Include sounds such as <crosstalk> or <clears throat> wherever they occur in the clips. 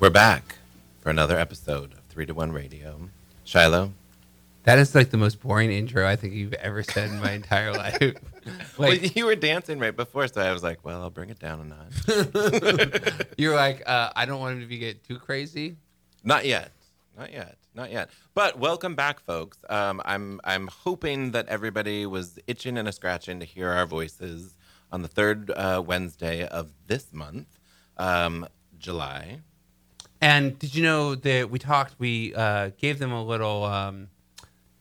We're back for another episode of Three to One Radio. Shiloh. That is like the most boring intro I think you've ever said in my entire <laughs> life. Well, you were dancing right before, so I was like, well, I'll bring it down a notch. <laughs> you're like, uh, I don't want him to be, get too crazy. Not yet. Not yet. Not yet. But welcome back, folks. Um, I'm I'm hoping that everybody was itching and a scratching to hear our voices on the third uh, Wednesday of this month, um, July. And did you know that we talked? We uh, gave them a little um,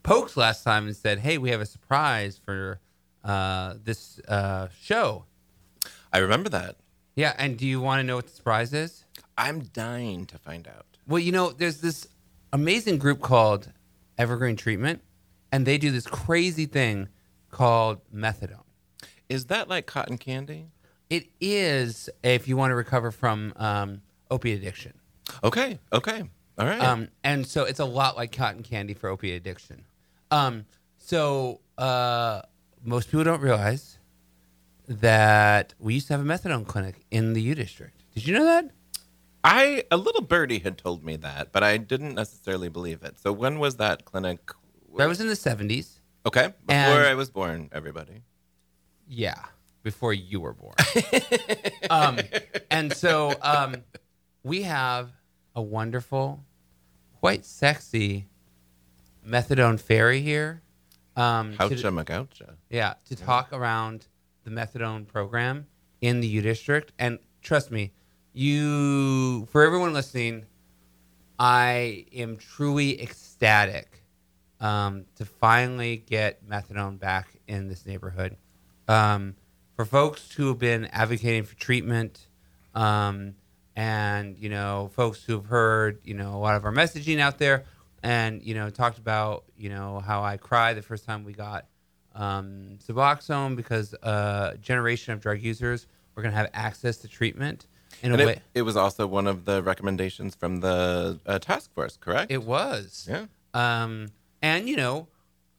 pokes last time and said, "Hey, we have a surprise for uh, this uh, show." I remember that. Yeah, and do you want to know what the surprise is? I'm dying to find out. Well, you know, there's this amazing group called Evergreen Treatment, and they do this crazy thing called methadone. Is that like cotton candy? It is if you want to recover from um, opiate addiction. Okay. Okay. All right. Um, and so it's a lot like cotton candy for opiate addiction. Um, so uh, most people don't realize that we used to have a methadone clinic in the U District. Did you know that? I a little birdie had told me that, but I didn't necessarily believe it. So when was that clinic? That was in the 70s. Okay, before And- I was born. Everybody. Yeah, before you were born. <laughs> um, and so um, we have a wonderful, quite sexy methadone fairy here. Um, to- Houcha magoucha. yeah, to talk around the methadone program in the U District. And trust me, you, for everyone listening, I am truly ecstatic um, to finally get methadone back in this neighborhood. Um, for folks who have been advocating for treatment, um, and you know, folks who have heard you know a lot of our messaging out there, and you know, talked about you know how I cried the first time we got um, Suboxone because a generation of drug users were going to have access to treatment in And a it, way. it was also one of the recommendations from the uh, task force, correct? It was. yeah. Um, and you know,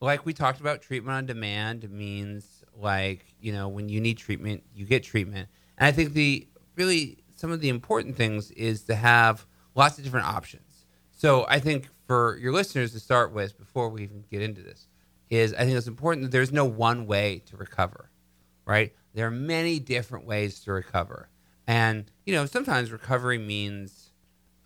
like we talked about, treatment on demand means like you know when you need treatment, you get treatment. And I think the really some of the important things is to have lots of different options. So I think for your listeners to start with, before we even get into this, is I think it's important that there's no one way to recover, right? There are many different ways to recover, and you know sometimes recovery means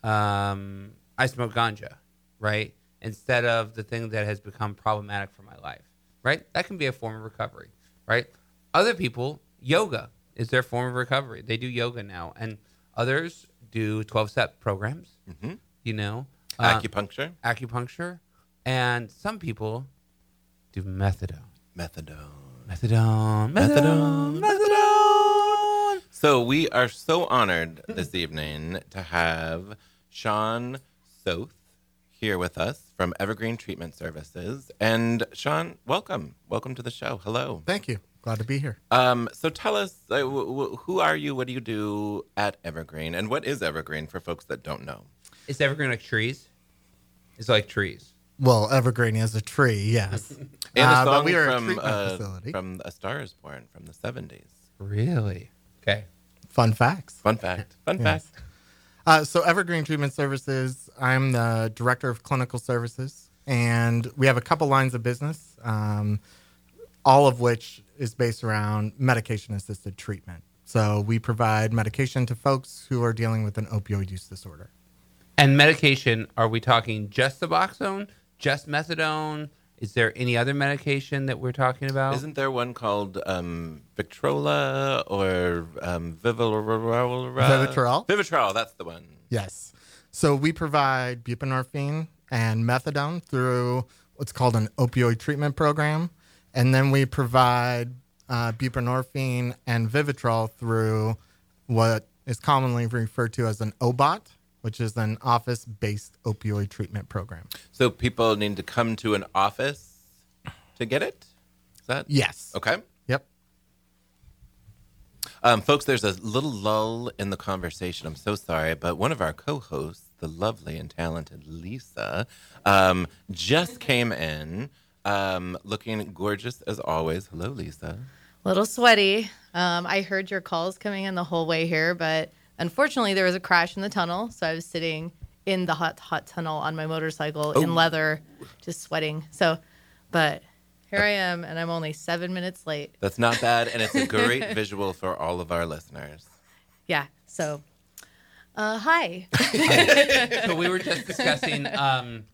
um, I smoke ganja, right? Instead of the thing that has become problematic for my life, right? That can be a form of recovery, right? Other people, yoga is their form of recovery. They do yoga now, and others do 12 step programs, Mhm. you know, uh, Acupuncture, acupuncture, and some people do methadone. methadone. Methadone, Methadone, methadone, methadone. So we are so honored this evening to have Sean Soth here with us from Evergreen Treatment Services. And Sean, welcome. Welcome to the show. Hello. Thank you. Glad to be here. Um, so tell us, uh, w- w- who are you? What do you do at Evergreen? And what is Evergreen for folks that don't know? Is evergreen like trees? It's like trees. Well, evergreen is a tree, yes. <laughs> And Uh, a but song we are from, treatment uh, facility. from A Star is Born from the 70s. Really? Okay. Fun facts. Fun fact. Fun Yes. fact. Uh, so, Evergreen Treatment Services, I'm the director of clinical services, and we have a couple lines of business, um, all of which is based around medication assisted treatment. So, we provide medication to folks who are dealing with an opioid use disorder. And medication, are we talking just Suboxone, just methadone? Is there any other medication that we're talking about? Isn't there one called um, Victrola or um, Vivitrol? Vivitrol? Vivitrol, that's the one. Yes. So we provide buprenorphine and methadone through what's called an opioid treatment program. And then we provide uh, buprenorphine and Vivitrol through what is commonly referred to as an OBOT, which is an office based opioid treatment program. So people need to come to an office to get it? Is that? Yes. Okay. Yep. Um, folks, there's a little lull in the conversation. I'm so sorry, but one of our co hosts, the lovely and talented Lisa, um, just came in um, looking gorgeous as always. Hello, Lisa. A little sweaty. Um, I heard your calls coming in the whole way here, but unfortunately, there was a crash in the tunnel, so I was sitting in the hot, hot tunnel on my motorcycle Oh. in leather, just sweating. So, but here I am, and I'm only seven minutes late. That's not bad, and it's a great <laughs> visual for all of our listeners. Yeah. So, uh, hi. <laughs> <laughs> so we were just discussing um,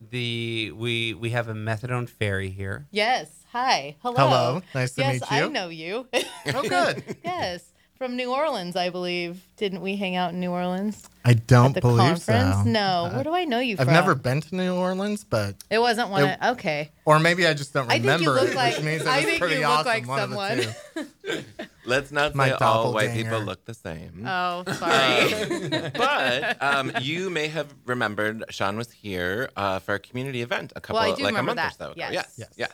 the we we have a methadone fairy here. yes. Hi. Hello. Hello. Nice to yes, meet you. Yes, I know you. Oh, good. <laughs> yes. From New Orleans, I believe. Didn't we hang out in New Orleans I don't at the believe conference? so. No. Where do I know you from? I've from? never been to New Orleans, but It wasn't one. It- of, okay. or maybe I just don't remember. I think remember you look it, like- which means I think you look awesome. like someone. Of the two. <laughs> Let's not My say all white people look the same. Oh, sorry. <laughs> but um, you may have remembered Sean was here uh, for a community event a couple, Well, I do like a month that. or so ago. Yes. Yes, Yes. yes.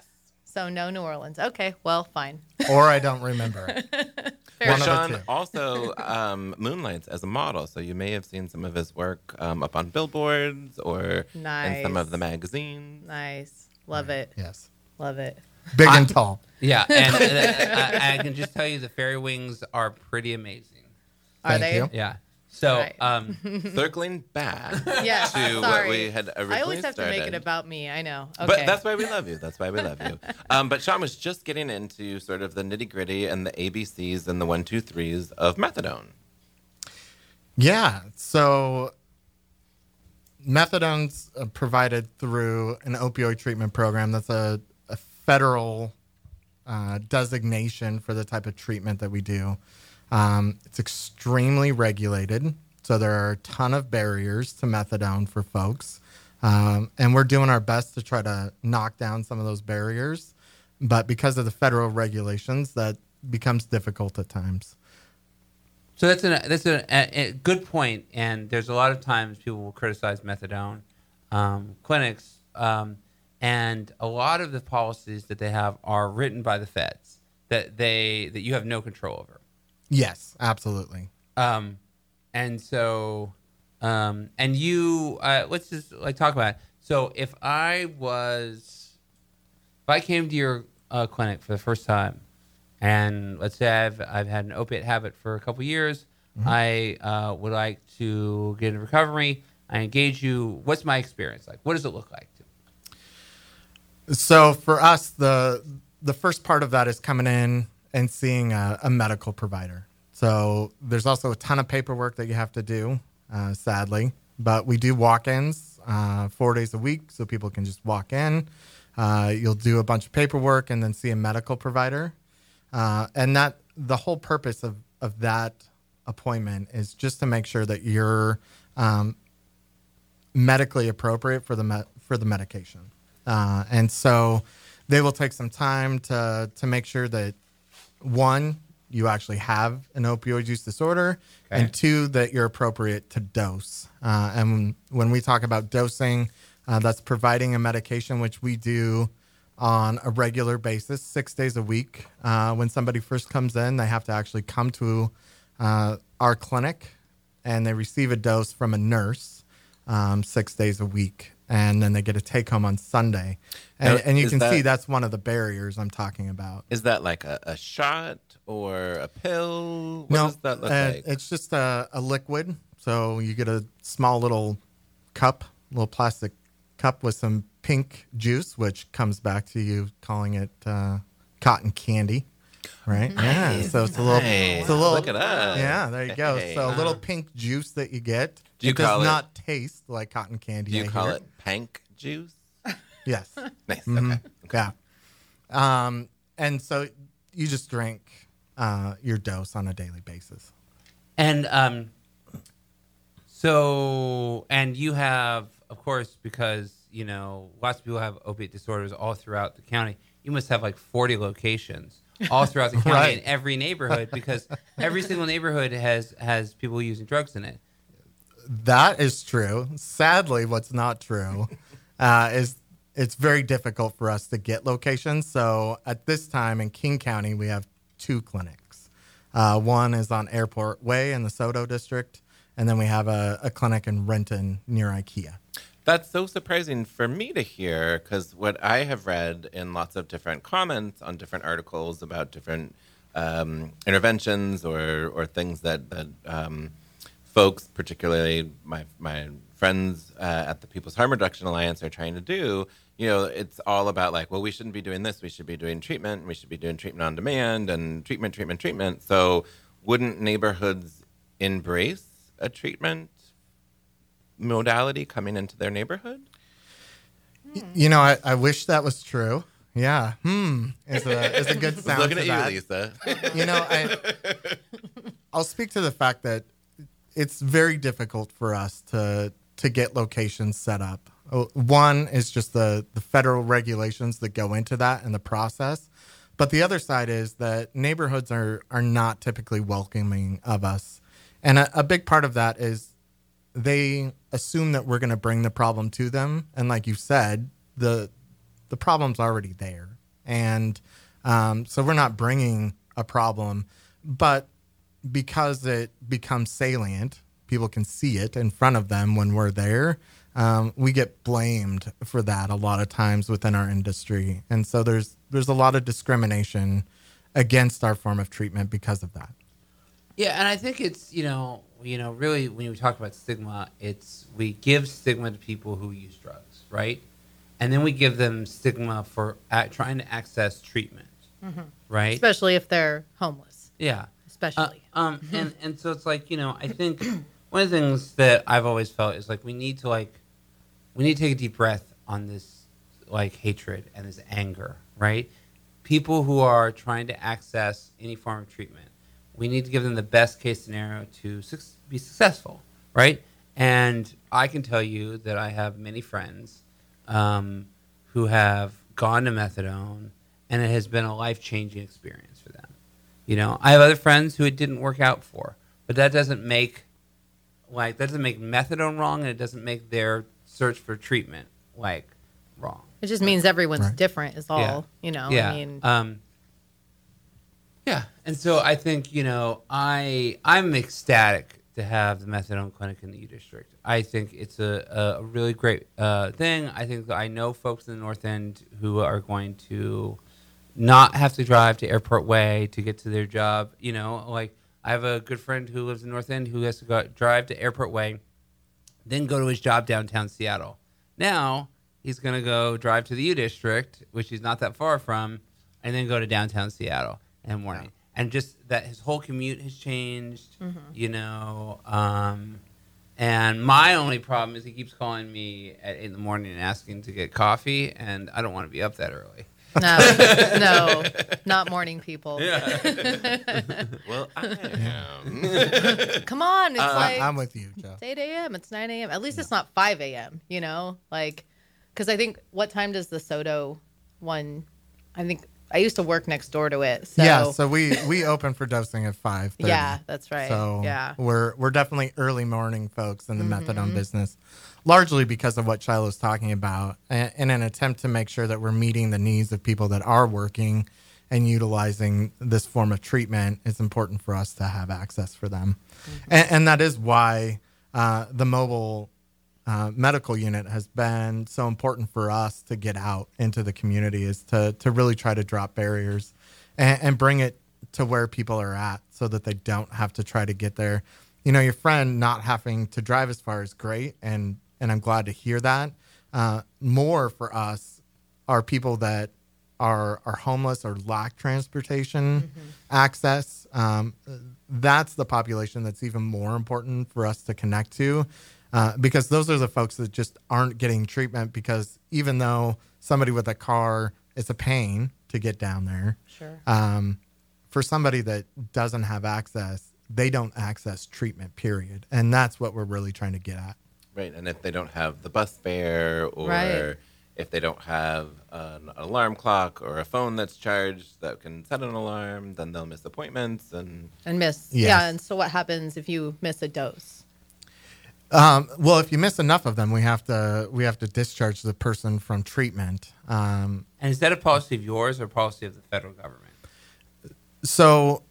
So no New Orleans. Okay. Well, fine. <laughs> or I don't remember <laughs> One Well, Sean also um, moonlights as a model, so you may have seen some of his work um, up on billboards or in some of the magazines. Nice. Love it. Yes, Love it. big and tall. Yeah, <laughs> and uh, I, I can just tell you the fairy wings are pretty amazing. Are Thank they? you. Yeah. So Right. um, <laughs> Circling back <laughs> Yes. to what we had originally I always have to make it about me. I know. Okay. But that's why we love you. That's why we love you. <laughs> Um, but Sean was just getting into sort of the nitty gritty and the ABCs and the one, two, threes of methadone. Yeah. So methadone's uh, provided through an opioid treatment program. That's a, a federal uh, designation for the type of treatment that we do. Um, it's extremely regulated. So there are a ton of barriers to methadone for folks. Um, and we're doing our best to try to knock down some of those barriers. But because of the federal regulations, that becomes difficult at times. So that's a that's a, a good point, and there's a lot of times people will criticize methadone um, clinics, um, and a lot of the policies that they have are written by the feds that they that you have no control over. Yes, absolutely. Um, and so, um, and you, uh, let's just like talk about it. So if I was, if I came to your uh, clinic for the first time, and let's say I've I've had an opiate habit for a couple years, I uh, would like to get into recovery. I engage you. What's my experience like? What does it look like? So for us, the the first part of that is coming in and seeing a, a medical provider. So there's also a ton of paperwork that you have to do, uh, sadly. But we do walk-ins uh, four days a week, so people can just walk in. Uh, you'll do a bunch of paperwork and then see a medical provider, uh, and that the whole purpose of of that appointment is just to make sure that you're um, medically appropriate for the me- for the medication. Uh, and so they will take some time to to make sure that one you actually have an opioid use disorder, Okay. and two that you're appropriate to dose. Uh, and when we talk about dosing, uh, that's providing a medication which we do on a regular basis, six days a week. Uh, when somebody first comes in, they have to actually come to uh, our clinic and they receive a dose from a nurse um, six days a week. And then they get a take home on Sunday. And, Now, and you can see that's one of the barriers I'm talking about. Is that like a, a shot or a pill? What no, does that look uh, like? it's just a, a liquid. So you get a small little cup, little plastic cup with some pink juice, which comes back to you calling it uh, cotton candy. Right? Yeah. So it's a little, it's a little. Look at us. Yeah, there you go. Hey. So a little pink juice that you get. Do you it does call it- not taste like cotton candy. Do you I call hear. it pank juice? <laughs> Yes. <laughs> Nice. Mhm. Okay. Yeah. Um, and so you just drink uh, your dose on a daily basis. And um, so, and you have, of course, because you know lots of people have opiate disorders all throughout the county. You must have like forty locations all throughout the <laughs> county Right. in every neighborhood because every single neighborhood has has people using drugs in it. That is true. Sadly, what's not true <laughs> uh, is it's very difficult for us to get locations. So at this time in King County, we have two clinics. Uh, one is on Airport Way in the SoDo district, and then we have a, a clinic in Renton near IKEA. That's so surprising for me to hear because what I have read in lots of different comments on different articles about different um, interventions or or things that that um, folks, particularly my my friends uh, at the People's Harm Reduction Alliance, are trying to do. You know, it's all about like, well, we shouldn't be doing this. We should be doing treatment. We should be doing treatment on demand and treatment, treatment, treatment. So, wouldn't neighborhoods embrace a treatment modality coming into their neighborhood? You know, I, I wish that was true. Yeah. Hmm. Is a is a good <laughs> sound. Looking at you. Lisa. You know, I <laughs> I'll speak to the fact that it's very difficult for us to to get locations set up. Uh, One is just the the federal regulations that go into that and the process. But the other side is that neighborhoods are are not typically welcoming of us. And a, a big part of that is they assume that we're going to bring the problem to them and like you said the the problem's already there and um, so we're not bringing a problem but because it becomes salient people can see it in front of them when we're there um, we get blamed for that a lot of times within our industry and so there's there's a lot of discrimination against our form of treatment because of that Yeah, and I think it's you know you know really when we talk about stigma, it's we give stigma to people who use drugs, right? And then we give them stigma for at, trying to access treatment, right? especially if they're homeless. yeah. Uh, Especially. um, and and so it's like you know, I think <clears throat> one of the things that I've always felt is like we need to like we need to take a deep breath on this like hatred and this anger, right? People who are trying to access any form of treatment, we need to give them the best case scenario to suc be successful, right? And I can tell you that I have many friends um, who have gone to methadone, and it has been a life changing experience. You know, I have other friends who it didn't work out for, but that doesn't make like that doesn't make methadone wrong, and it doesn't make their search for treatment like wrong. it just means everyone's Right. different, is all. Yeah. You know, yeah. I mean, um, yeah, and so I think you know I I'm ecstatic to have the methadone clinic in the U District. I think it's a, a really great uh, thing. I think I know folks in the North End who are going to not have to drive to Airport Way to get to their job. You know, like I have a good friend who lives in North End who has to go drive to Airport Way, then go to his job downtown Seattle. Now he's going to go drive to the U District, which he's not that far from, and then go to downtown Seattle in the morning. And just that his whole commute has changed, you know. Um, and my only problem is he keeps calling me at eight in the morning and asking to get coffee, and I don't want to be up that early. No, <laughs> no, not morning people. <laughs> Well, I am. <laughs> Come on, it's Uh, like I, am with you joe it's 8 a.m. It's 9 a.m. At least it's not 5 a.m. You know, like, because I think what time does the SoDo one? I think I used to work next door to it. So yeah so we we open for dosing at five yeah, that's right. So yeah, we're we're definitely early morning folks in the Mm-hmm. methadone business, largely because of what Shiloh's talking about, and in an attempt to make sure that we're meeting the needs of people that are working and utilizing this form of treatment. It's important for us to have access for them, Mm-hmm. and, and that is why uh, the mobile. Uh, medical unit has been so important for us to get out into the community is to to really try to drop barriers and, and bring it to where people are at so that they don't have to try to get there. You know, your friend not having to drive as far is great, and and I'm glad to hear that. Uh, more for us are people that are are homeless or lack transportation access. Um, that's the population that's even more important for us to connect to. Uh, because those are the folks that just aren't getting treatment because even though somebody with a car it's a pain to get down there sure. um, for somebody that doesn't have access, they don't access treatment, period. And that's what we're really trying to get at. Right, and if they don't have the bus fare, or Right. if they don't have an alarm clock or a phone that's charged that can set an alarm, then they'll miss appointments. And and miss. Yes. Yeah, and so what happens if you miss a dose? Um, well, if you miss enough of them, we have to we have to discharge the person from treatment. Um, And is that a policy of yours or a policy of the federal government? so,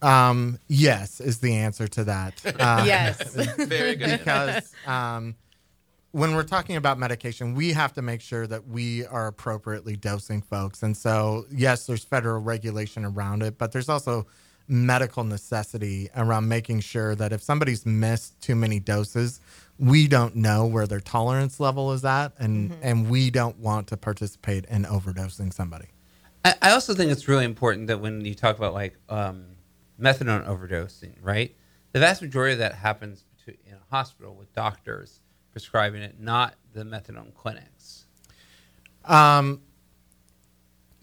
um, yes, is the answer to that. <laughs> Uh, yes. very good. because um, when we're talking about medication, we have to make sure that we are appropriately dosing folks. And so, yes, there's federal regulation around it, but there's also medical necessity around making sure that if somebody's missed too many doses, we don't know where their tolerance level is at, and and we don't want to participate in overdosing somebody. I, I also think it's really important that when you talk about like um, methadone overdosing, right? The vast majority of that happens to, in a hospital with doctors prescribing it, not the methadone clinics.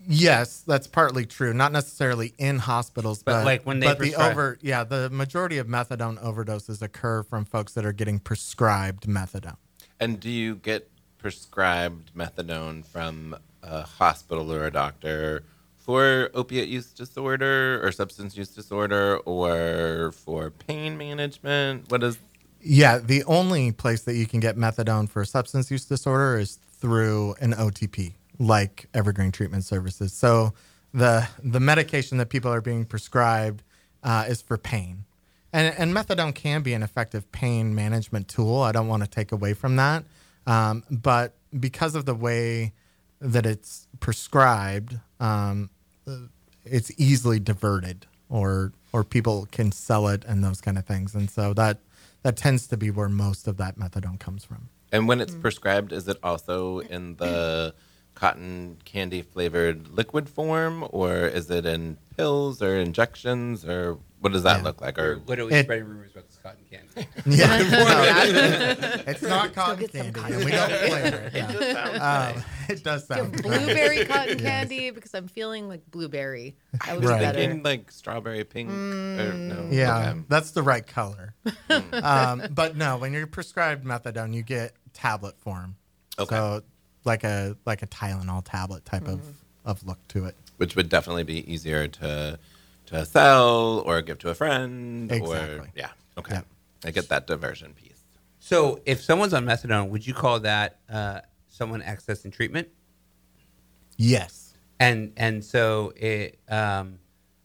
Yes, that's partly true. Not necessarily in hospitals, But, but, like, when they but the prescribe- over yeah, the majority of methadone overdoses occur from folks that are getting prescribed methadone. And do you get prescribed methadone from a hospital or a doctor for opiate use disorder or substance use disorder or for pain management? What is Yeah, the only place that you can get methadone for substance use disorder is through an OTP, like Evergreen Treatment Services. So the the medication that people are being prescribed uh, is for pain, and and methadone can be an effective pain management tool. I don't want to take away from that, um, but because of the way that it's prescribed, um, it's easily diverted or or people can sell it and those kind of things. And so that that tends to be where most of that methadone comes from. And when it's prescribed, is it also in the cotton candy flavored liquid form or is it in pills or injections or what does that Yeah. look like? We're Or literally It- spreading rumors about this cotton candy. <laughs> yeah <laughs> <laughs> it's not cotton candy cotton and we don't flavor it it just um, it does Do sound have good. blueberry cotton candy because I'm feeling like blueberry. I was Right. Thinking like strawberry pink. Or, no, yeah okay. that's the right color um, but no when you're prescribed methadone you get tablet form Okay. so like a like a tylenol tablet type of of look to it which would definitely be easier to to sell or give to a friend or Exactly. yeah okay Yep. i get that diversion piece so if someone's on methadone, would you call that uh, someone accessing treatment? yes and and so it um,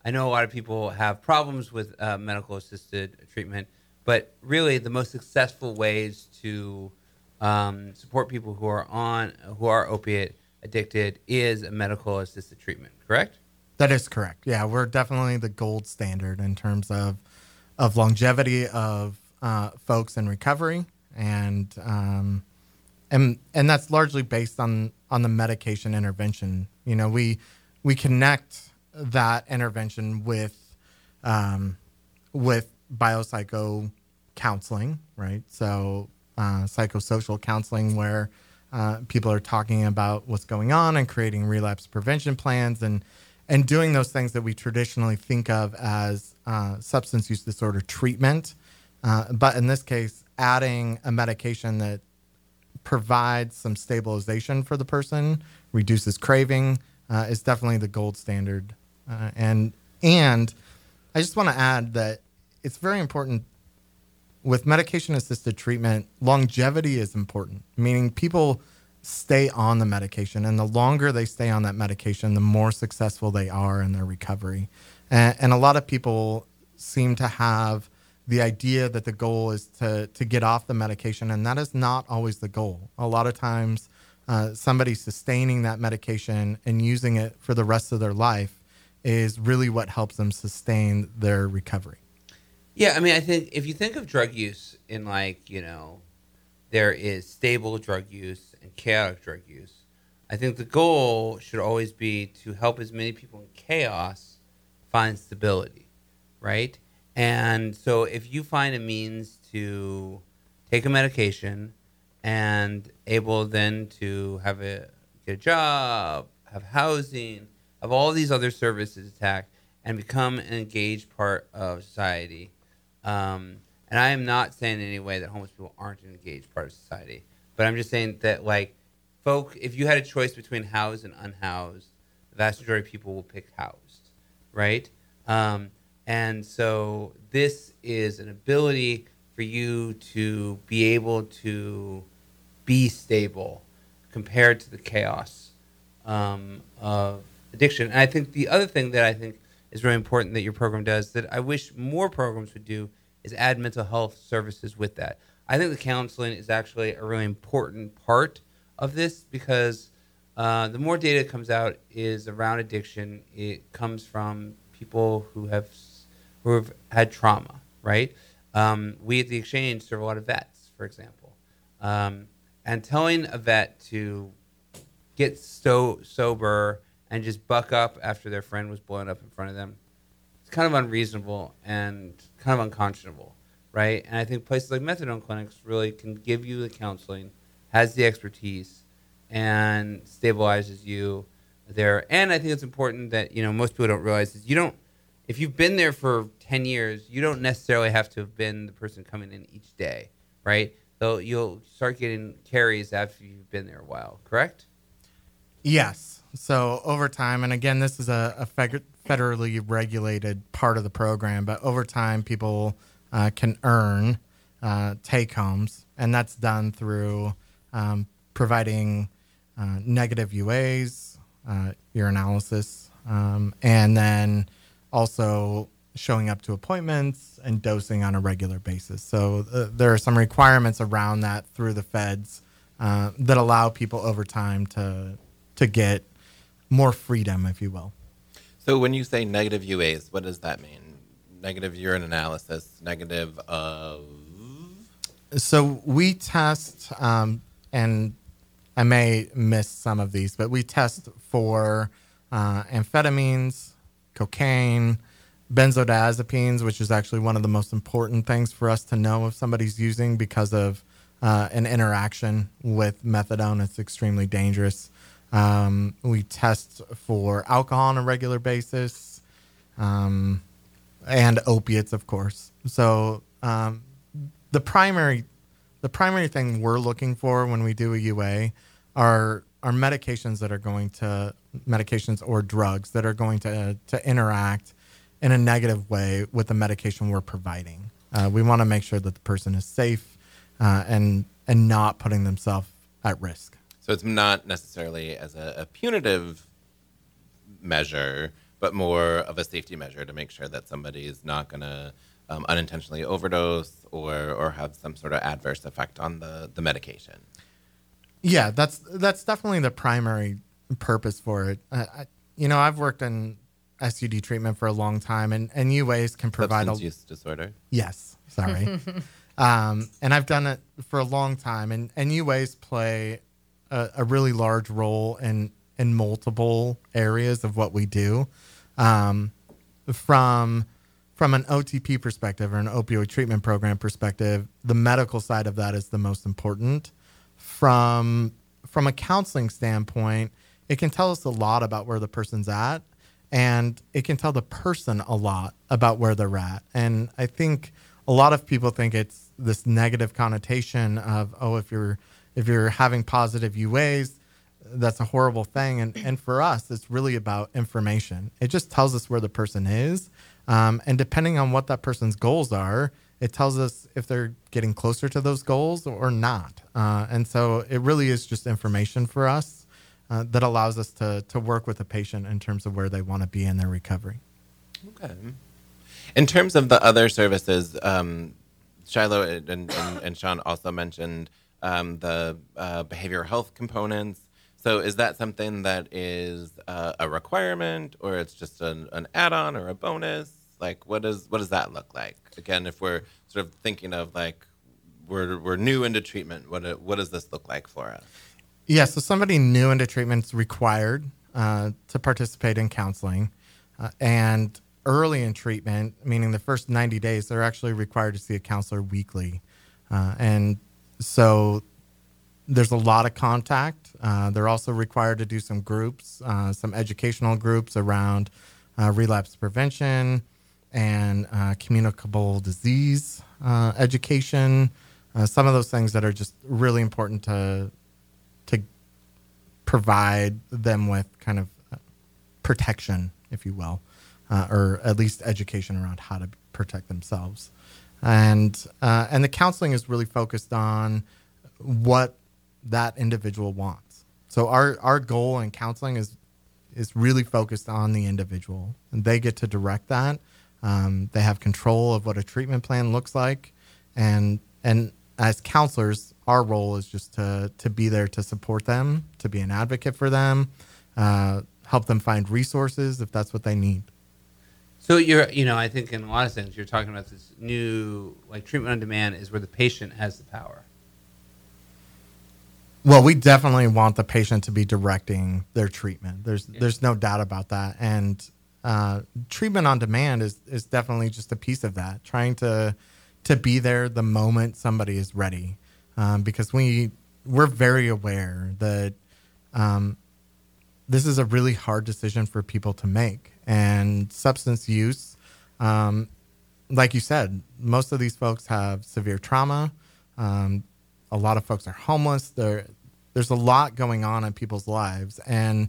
I know a lot of people have problems with uh, medical assisted treatment, but really the most successful ways to um, support people who are on who are opiate addicted is a medical assisted treatment. Correct? That is correct. Yeah, we're definitely the gold standard in terms of of longevity of uh, folks in recovery, and um, and and that's largely based on on the medication intervention. You know, we we connect that intervention with um, with biopsycho counseling, right? So psychosocial counseling, where uh, people are talking about what's going on and creating relapse prevention plans and and doing those things that we traditionally think of as uh, substance use disorder treatment, uh, but in this case, adding a medication that provides some stabilization for the person, reduces craving, uh, is definitely the gold standard. Uh, and and I just want to add that it's very important with medication assisted treatment. Longevity is important, meaning people stay on the medication, and the longer they stay on that medication, the more successful they are in their recovery. And, and a lot of people seem to have the idea that the goal is to to get off the medication, and that is not always the goal. A lot of times, uh, somebody sustaining that medication and using it for the rest of their life is really what helps them sustain their recovery. Yeah, I mean, I think if you think of drug use in like you know, there is stable drug use and chaotic drug use. I think the goal should always be to help as many people in chaos find stability, right? And so if you find a means to take a medication and able then to have a get a job, have housing, have all these other services attacked, and become an engaged part of society. Um, and I am not saying in any way that homeless people aren't an engaged part of society, but I'm just saying that like folk, if you had a choice between housed and unhoused, the vast majority of people will pick housed, right? Um, and so this is an ability for you to be able to be stable compared to the chaos um, of addiction. And I think the other thing that I think is really important that your program does that I wish more programs would do is add mental health services with that. I think the counseling is actually a really important part of this because uh, the more data comes out is around addiction. It comes from people who have who have had trauma, right? Um, we at the exchange serve a lot of vets, for example, um, and telling a vet to get so sober and just buck up after their friend was blown up in front of them, it's kind of unreasonable and kind of unconscionable, right? And I think places like methadone clinics really can give you the counseling, has the expertise, and stabilizes you there. And I think it's important that you know most people don't realize is you don't if you've been there for 10 years, you don't necessarily have to have been the person coming in each day, right? Though you'll start getting carries after you've been there a while, correct? Yes. So over time, and again, this is a, a federally regulated part of the program, but over time, people uh, can earn uh, take homes, and that's done through um, providing uh, negative UAs, uh, urinalysis, um, and then also showing up to appointments and dosing on a regular basis. So uh, there are some requirements around that through the feds uh, that allow people over time to to get more freedom, if you will. So when you say negative UAs, what does that mean? Negative urine analysis, negative of. So we test, um, and I may miss some of these, but we test for uh, amphetamines, cocaine, benzodiazepines, which is actually one of the most important things for us to know if somebody's using because of uh, an interaction with methadone. It's extremely dangerous. Um, we test for alcohol on a regular basis um, and opiates, of course. So um, the primary the primary thing we're looking for when we do a UA are are medications that are going to medications or drugs that are going to to interact in a negative way with the medication we're providing. Uh, we want to make sure that the person is safe uh, and and not putting themselves at risk. So it's not necessarily as a, a, punitive measure, but more of a safety measure to make sure that somebody is not going to um, unintentionally overdose or or have some sort of adverse effect on the the medication. Yeah, that's that's definitely the primary purpose for it. Uh, I, you know, I've worked in SUD treatment for a long time, and, and UAs can provide substance a, use disorder. Yes, sorry, <laughs> um, and I've done it for a long time, and and UAs play a, a, really large role in in multiple areas of what we do, um, from from an OTP perspective or an opioid treatment program perspective. The medical side of that is the most important from from a counseling standpoint, it can tell us a lot about where the person's at and it can tell the person a lot about where they're at. And I think a lot of people think it's this negative connotation of oh if you're if you're having positive UAs that's a horrible thing and and for us it's really about information. It just tells us where the person is. Um, and depending on what that person's goals are, it tells us if they're getting closer to those goals or not. Uh, and so it really is just information for us uh, that allows us to, to work with the patient in terms of where they want to be in their recovery. Okay. In terms of the other services, um, Shiloh and, and, and, Sean also mentioned um, the uh, behavioral health components. So is that something that is uh, a requirement or it's just an, an add-on or a bonus? Like, what does what does that look like? Again, if we're sort of thinking of like we're we're new into treatment, what what does this look like for us? Yeah, so somebody new into treatment is required uh, to participate in counseling, uh, and early in treatment, meaning the first 90 days, they're actually required to see a counselor weekly, uh, and so there's a lot of contact. Uh, they're also required to do some groups, uh, some educational groups around uh, relapse prevention, and uh, communicable disease uh, education. Uh, some of those things that are just really important to to provide them with kind of protection, if you will, or at least education around how to protect themselves. And uh, and the counseling is really focused on what that individual wants. So our our goal in counseling is is really focused on the individual, and they get to direct that um, they have control of what a treatment plan looks like, and and as counselors, our role is just to to be there to support them, to be an advocate for them, uh, help them find resources if that's what they need. So you're, you know, I think in a lot of sense you're talking about this new like treatment on demand is where the patient has the power. Well, we definitely want the patient to be directing their treatment. There's there's no doubt about that. And uh, treatment on demand is is definitely just a piece of that. Trying to to be there the moment somebody is ready, um, because we we're very aware that um, this is a really hard decision for people to make, and substance use. Um, like you said, most of these folks have severe trauma. Um, a lot of folks are homeless. There, there's a lot going on in people's lives, and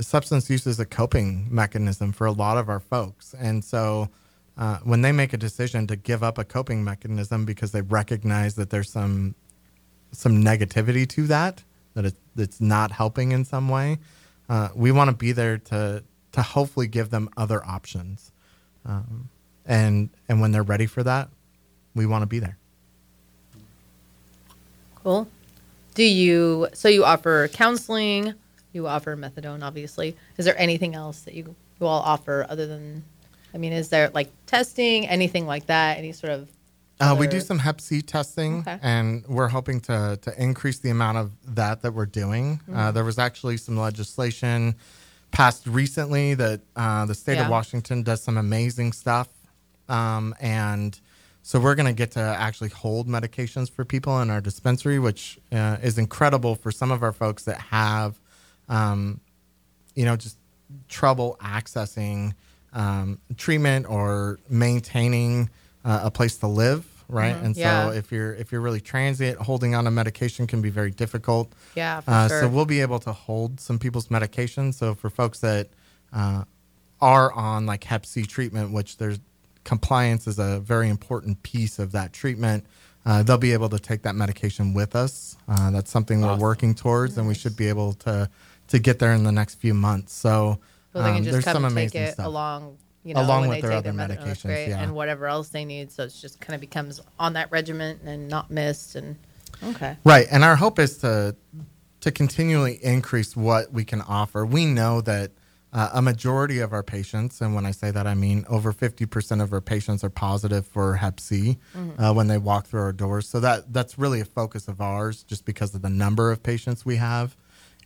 substance use is a coping mechanism for a lot of our folks. And so, uh, when they make a decision to give up a coping mechanism because they recognize that there's some some negativity to that, that it, it's not helping in some way, uh, we want to be there to to hopefully give them other options. Um, and and when they're ready for that, we want to be there. Cool. Do you so you offer counseling? You offer methadone, obviously. Is there anything else that you, you all offer other than? I mean, is there like testing, anything like that? Any sort of? Uh, we do some Hep C testing, Okay. and we're hoping to to increase the amount of that that we're doing. Mm-hmm. Uh, there was actually some legislation passed recently that uh, the state Yeah. of Washington does some amazing stuff, um, and so we're going to get to actually hold medications for people in our dispensary, which uh, is incredible for some of our folks that have, um, you know, just trouble accessing um, treatment or maintaining uh, a place to live, right? And Mm-hmm. Yeah. so if you're if you're really transient, holding on to medication can be very difficult. Yeah, for Uh, sure. So we'll be able to hold some people's medication. So for folks that uh, are on like Hep C treatment, which there's compliance is a very important piece of that treatment. Uh, they'll be able to take that medication with us. Uh, that's something we're working towards, and we should be able to to get there in the next few months. So, So they can um, just there's some and take amazing it stuff. along, you know, Along when with they their take other their medications, great, yeah. and whatever else they need. So it's just kind of becomes on that regimen and not missed. And okay, Right, and our hope is to to continually increase what we can offer. We know that uh, a majority of our patients, and when I say that, I mean over fifty percent of our patients are positive for Hep C uh, when they walk through our doors. So that that's really a focus of ours, just because of the number of patients we have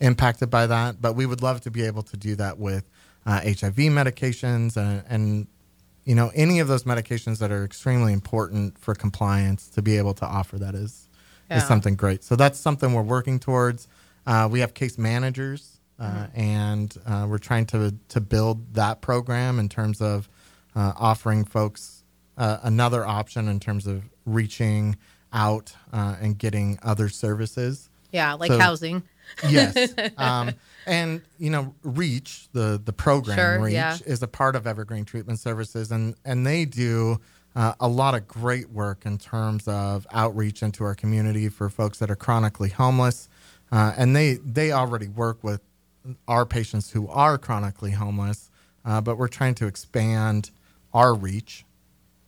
impacted by that. But we would love to be able to do that with uh, HIV medications and, and you know any of those medications that are extremely important for compliance to be able to offer that is Yeah. is something great. So that's something we're working towards. Uh, we have case managers, uh, and uh, we're trying to to build that program in terms of uh, offering folks uh, another option in terms of reaching out uh, and getting other services. yeah, like So- housing. Yes. <laughs> um, and you know, Reach, the the program Sure, Reach yeah. is a part of Evergreen Treatment Services, and and they do uh, a lot of great work in terms of outreach into our community for folks that are chronically homeless, uh, and they they already work with our patients who are chronically homeless, uh, but we're trying to expand our reach.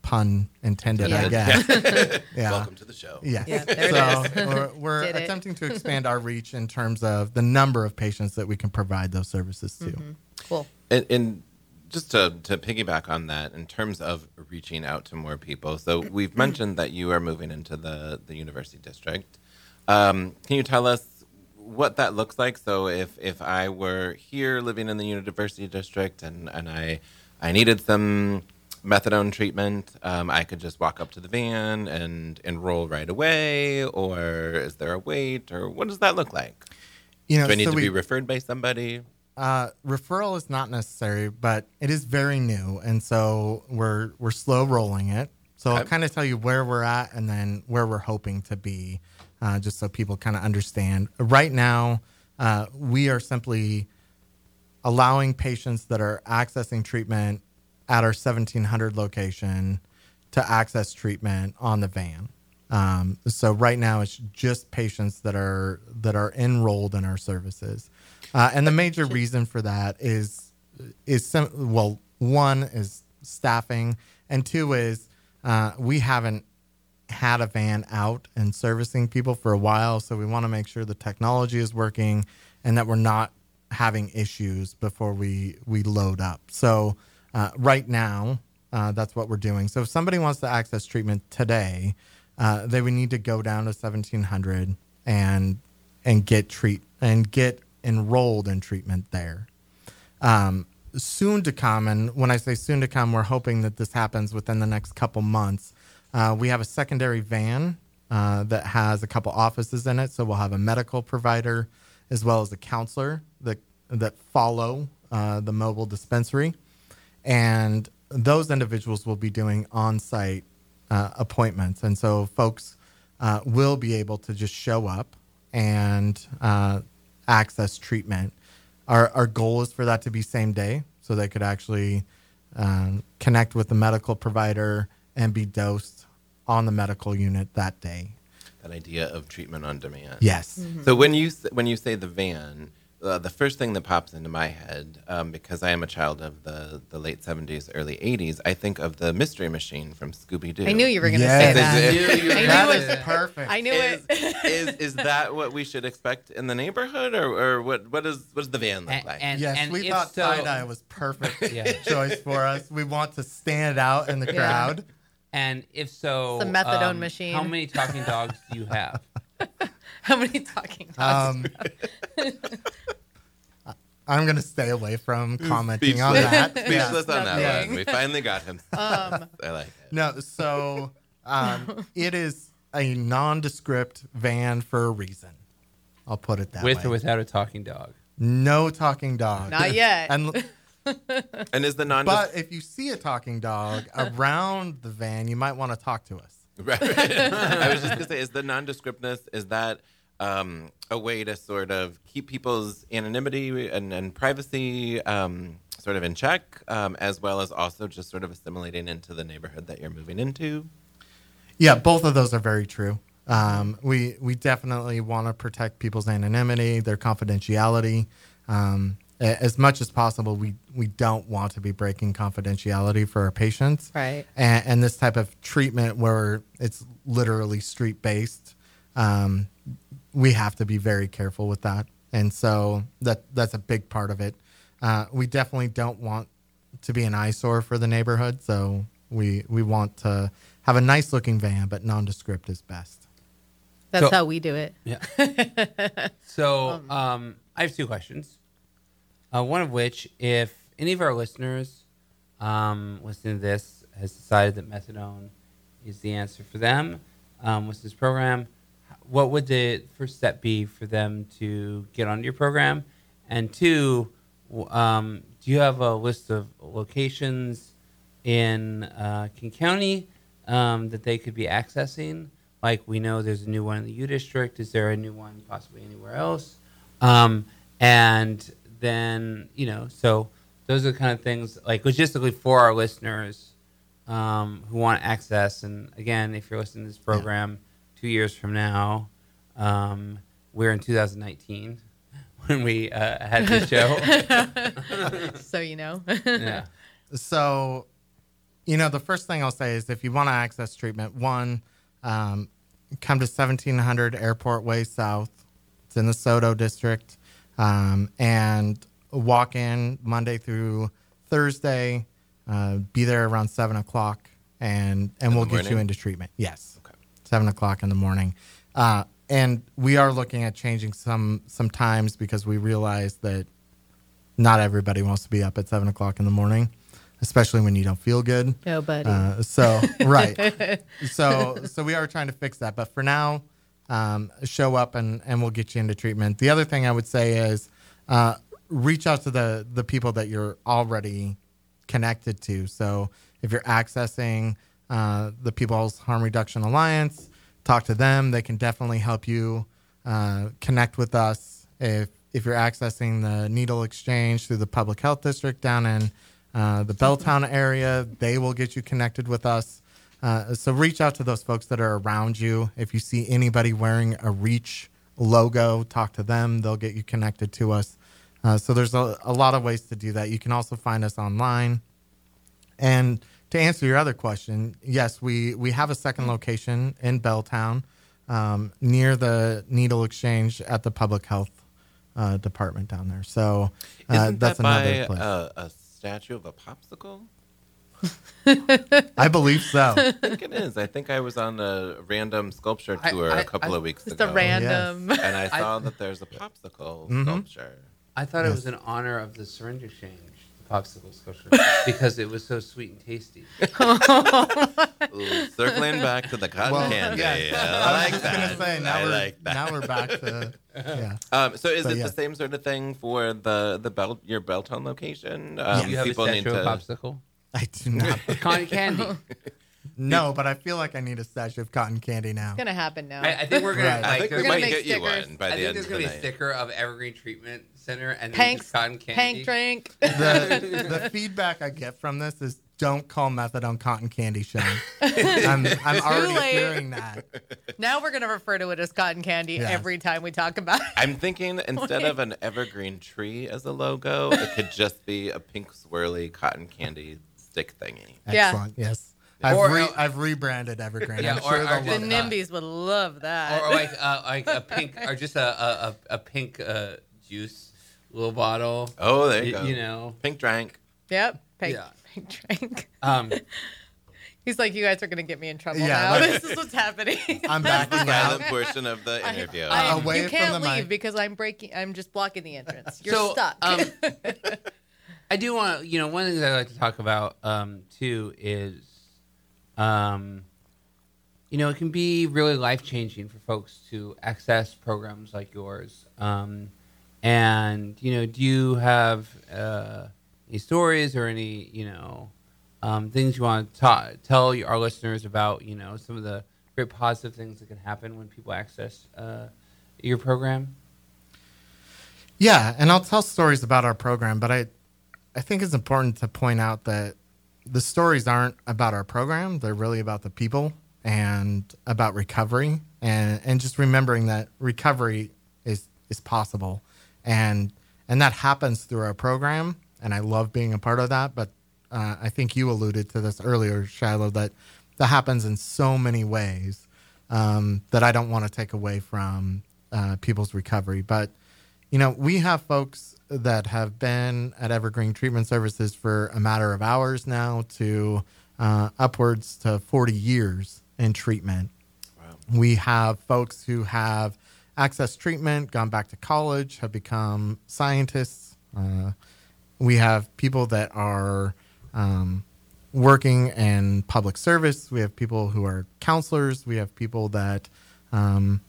Pun intended, I guess. <laughs> yeah. Welcome to the show. Yes. Yeah, there it so <laughs> we're, we're Did it. attempting to <laughs> expand our reach in terms of the number of patients that we can provide those services to. Mm-hmm. Cool. And, and just to, to piggyback on that, in terms of reaching out to more people, so we've <clears throat> mentioned that you are moving into the, the university district. Um, can you tell us what that looks like? So if, if I were here living in the university district and, and I, I needed some methadone treatment, um, I could just walk up to the van and enroll right away, or is there a wait, or what does that look like? You know, Do I need so to we, be referred by somebody? uh, referral is not necessary, but it is very new, and so we're we're slow rolling it. So I'll kind of tell you where we're at and then where we're hoping to be, uh, just so people kind of understand. Right now, uh, we are simply allowing patients that are accessing treatment at our 1700 location to access treatment on the van. Um, so right now it's just patients that are that are enrolled in our services, uh, and the major reason for that is is sim- well one is staffing, and two is uh, we haven't had a van out and servicing people for a while, so we want to make sure the technology is working and that we're not having issues before we we load up. So uh, right now, uh, that's what we're doing. So if somebody wants to access treatment today, uh, they would need to go down to 1700 and and get treat and get enrolled in treatment there. Um, soon to come, and when I say soon to come, we're hoping that this happens within the next couple months. Uh, we have a secondary van uh, that has a couple offices in it, so we'll have a medical provider as well as a counselor that that follow uh, the mobile dispensary, and those individuals will be doing on-site uh, appointments, and so folks uh, will be able to just show up and uh, access treatment. Our our goal is for that to be same day, so they could actually um, connect with the medical provider and be dosed on the medical unit that day. That idea of treatment on demand. Yes. So when you when you say the van, uh, the first thing that pops into my head, um, because I am a child of the, the late seventies, early eighties, I think of the Mystery Machine from Scooby Doo. I knew you were going to Yes. say that. Is I knew you were I knew That gonna it. is say that. perfect. I knew Is, it. is is that what we should expect in the neighborhood, or, or what what is what does the van look And- like? and- yes, we thought so- tie dye was perfect <laughs> Yeah. choice for us. We want to stand out in the Yeah. crowd. And if so, It's a methadone um, machine. How many talking dogs do you have? <laughs> <laughs> How many talking dogs? Um, <laughs> I'm gonna stay away from commenting on Speechless. that. Yeah. <laughs> Speechless on that Nothing. one. We finally got him. Um, I like it. No, so um, it is a nondescript van for a reason. I'll put it that way. With way. or without a talking dog? no talking dog. Not yet. And And is the non but if you see a talking dog around the van, you might want to talk to us. Right. I was just gonna say, is the nondescriptness is that um, a way to sort of keep people's anonymity and, and privacy um, sort of in check, um, as well as also just sort of assimilating into the neighborhood that you're moving into? Yeah, both of those are very true. Um, we we definitely want to protect people's anonymity, their confidentiality. Um, as much as possible, we we don't want to be breaking confidentiality for our patients. Right. And, and this type of treatment, where it's literally street based, um, we have to be very careful with that. And so that that's a big part of it. Uh, we definitely don't want to be an eyesore for the neighborhood, so we we want to have a nice looking van, but nondescript is best. That's So- how we do it. Yeah. <laughs> so um, I have two questions. Uh, one of which, if any of our listeners um, listening to this has decided that methadone is the answer for them um, with this program, what would the first step be for them to get onto your program? And two, um, do you have a list of locations in uh, King County um, that they could be accessing? Like we know there's a new one in the U District. Is there a new one possibly anywhere else? Um, and then you know, so those are the kind of things like logistically for our listeners um, who want access. And again, if you're listening to this program two years from now, um, we're in 2019 <laughs> when we uh, had this show. <laughs> So you know. yeah. <laughs> So, you know, the first thing I'll say is if you want to access treatment, one, um, come to 1700 Airport Way South. It's in the SoDo district. Um, and walk in Monday through Thursday. Uh, be there around 7 o'clock, and, and In we'll the get you into treatment. Yes. 7 o'clock in the morning. Uh, and we are looking at changing some some times because we realize that not everybody wants to be up at seven o'clock in the morning, especially when you don't feel good. Nobody. Uh, so <laughs> right, <laughs> so so we are trying to fix that. But for now, um, show up and and we'll get you into treatment. The other thing I would say is uh, reach out to the the people that you're already connected to. So if you're accessing uh, the People's Harm Reduction Alliance, talk to them. They can definitely help you uh, connect with us. If if you're accessing the Needle Exchange through the Public Health District down in uh, the Belltown area, they will get you connected with us. Uh, so reach out to those folks that are around you. If you see anybody wearing a Reach logo, talk to them. They'll get you connected to us. Uh, so there's a, a lot of ways to do that. You can also find us online. And to answer your other question, yes, we we have a second location in Belltown, um, near the needle exchange at the public health uh, department down there. So uh, Isn't that's that by another place. a, a statue of a popsicle? I believe so. <laughs> I think it is. I think I was on a random sculpture tour I- a couple I- of weeks Just ago. a random. and <laughs> I saw that there's a popsicle Mm-hmm. sculpture. I thought it was in honor of the syringe exchange, the popsicle sculpture, because it was so sweet and tasty. <laughs> Ooh, circling back to the cotton Well, candy. yes. I I like was just that. gonna say now I we're like that. now we're back to <laughs> yeah. Um, so is But it yeah. the same sort of thing for the the belt your Belltown location? Um, Do you have a people statue of to. popsicle? I do not. <laughs> Cotton candy. no, but I feel like I need a stash of cotton candy now. It's gonna happen now. I, I think we're gonna. Right. I Like, think we there's gonna might like- make get you stickers. one by I the think end there's of gonna the be a night. sticker of Evergreen Treatment Center and then Panks, just cotton candy. Pank drink. <laughs> the the feedback I get from this is don't call methadone cotton candy showing. <laughs> I'm, I'm already late. hearing that. now we're gonna refer to it as cotton candy Yes. every time we talk about it. I'm thinking <laughs> instead of an evergreen tree as a logo, it could just be a pink swirly cotton candy stick thingy. Yeah. Excellent. Yes. I've, Or, re- uh, I've rebranded Evergreen. Yeah, I'm or- sure or they'll The love that. NIMBYs would love that. or, or like uh, like a pink or just a a, a, a pink uh, juice little bottle. Oh, there you Y- go. You know. pink drank. yep. Pink, Yeah. pink drink. Um, <laughs> He's like, you guys are gonna get me in trouble Yeah, now. like- <laughs> this is what's happening. I'm backing <laughs> Silent out. portion of the interview. I, Uh, away you from can't the leave mic. because I'm breaking. I'm just blocking the entrance. You're so, stuck. Um, I do want to, you know, one of the things I like to talk about um, too is, um, you know, it can be really life changing for folks to access programs like yours. Um, and you know, do you have uh, any stories or any, you know, um, things you want to ta- tell our listeners about, you know, some of the great positive things that can happen when people access uh, your program? Yeah, and I'll tell stories about our program, but I, I think it's important to point out that the stories aren't about our program; they're really about the people and about recovery, and and just remembering that recovery is is possible, and and that happens through our program. And I love being a part of that. But uh, I think you alluded to this earlier, Shiloh, that that happens in so many ways um, that I don't want to take away from uh, people's recovery, but you know, we have folks that have been at Evergreen Treatment Services for a matter of hours now to uh, upwards to 40 years in treatment. Wow. We have folks who have accessed treatment, gone back to college, have become scientists. Uh, we have people that are um, working in public service. We have people who are counselors. We have people that um,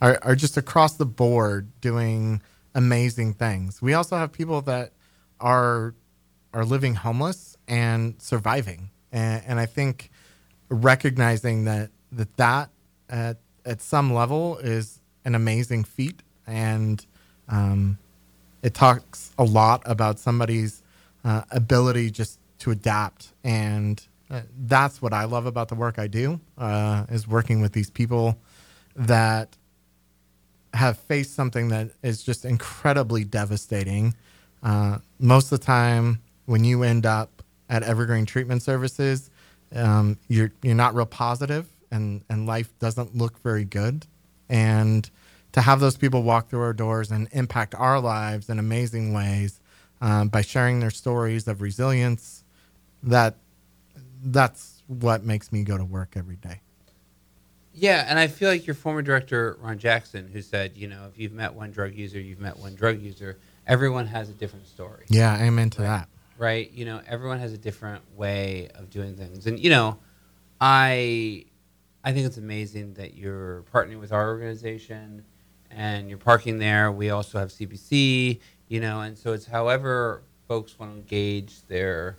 are, are just across the board doing amazing things. We also have people that are are living homeless and surviving, and, and I think recognizing that that that at at some level is an amazing feat, and um, it talks a lot about somebody's uh, ability just to adapt. And uh, that's what i love about the work i do uh, is working with these people that have faced something that is just incredibly devastating. Uh, most of the time when you end up at evergreen treatment services um, you're you're not real positive and and life doesn't look very good and to have those people walk through our doors and impact our lives in amazing ways um, by sharing their stories of resilience that that's what makes me go to work every day Yeah, and I feel like your former director, Ron Jackson, who said, you know, if you've met one drug user, you've met one drug user. Everyone has a different story, yeah i'm into that right? You know, everyone has a different way of doing things, and you know, I, I think it's amazing that you're partnering with our organization, and you're parking there. We also have CPC, you know, and so it's however folks want to engage their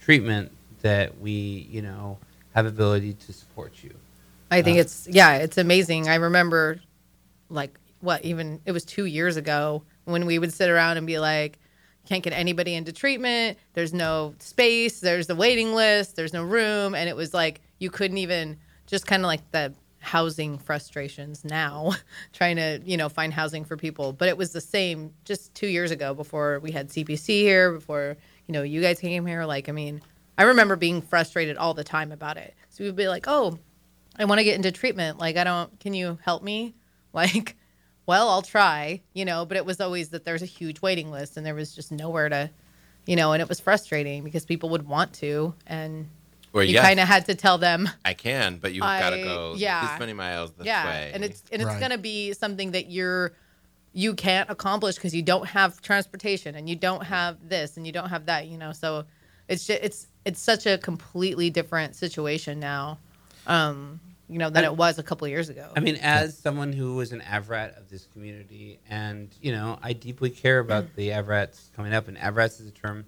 treatment that we, you know, have ability to support you. I think Uh, it's yeah, it's amazing. I remember like what even it was 2 years ago when we would sit around and be like can't get anybody into treatment. There's no space, there's a waiting list, there's no room and it was like you couldn't even just kind of like the housing frustrations now <laughs> trying to, you know, find housing for people, but it was the same just 2 years ago before we had CPC here, before, you know, you guys came here like I mean, I remember being frustrated all the time about it. So we would be like, "Oh, I want to get into treatment. Like, I don't. Can you help me? <laughs> Like, well, I'll try. You know." But it was always that there's a huge waiting list, and there was just nowhere to, you know, and it was frustrating because people would want to, and Or you yes, kind of had to tell them, I can, but you've got to go yeah. this many miles this yeah, way. and it's and it's Right. gonna be something that you're you can't accomplish because you don't have transportation and you don't have this and you don't have that. You know, so it's just, it's it's such a completely different situation now, um, you know, than I- it was a couple years ago. I mean, as someone who was an AVRAT of this community, and you know, I deeply care about the AVRATs coming up. And AVRATs is a term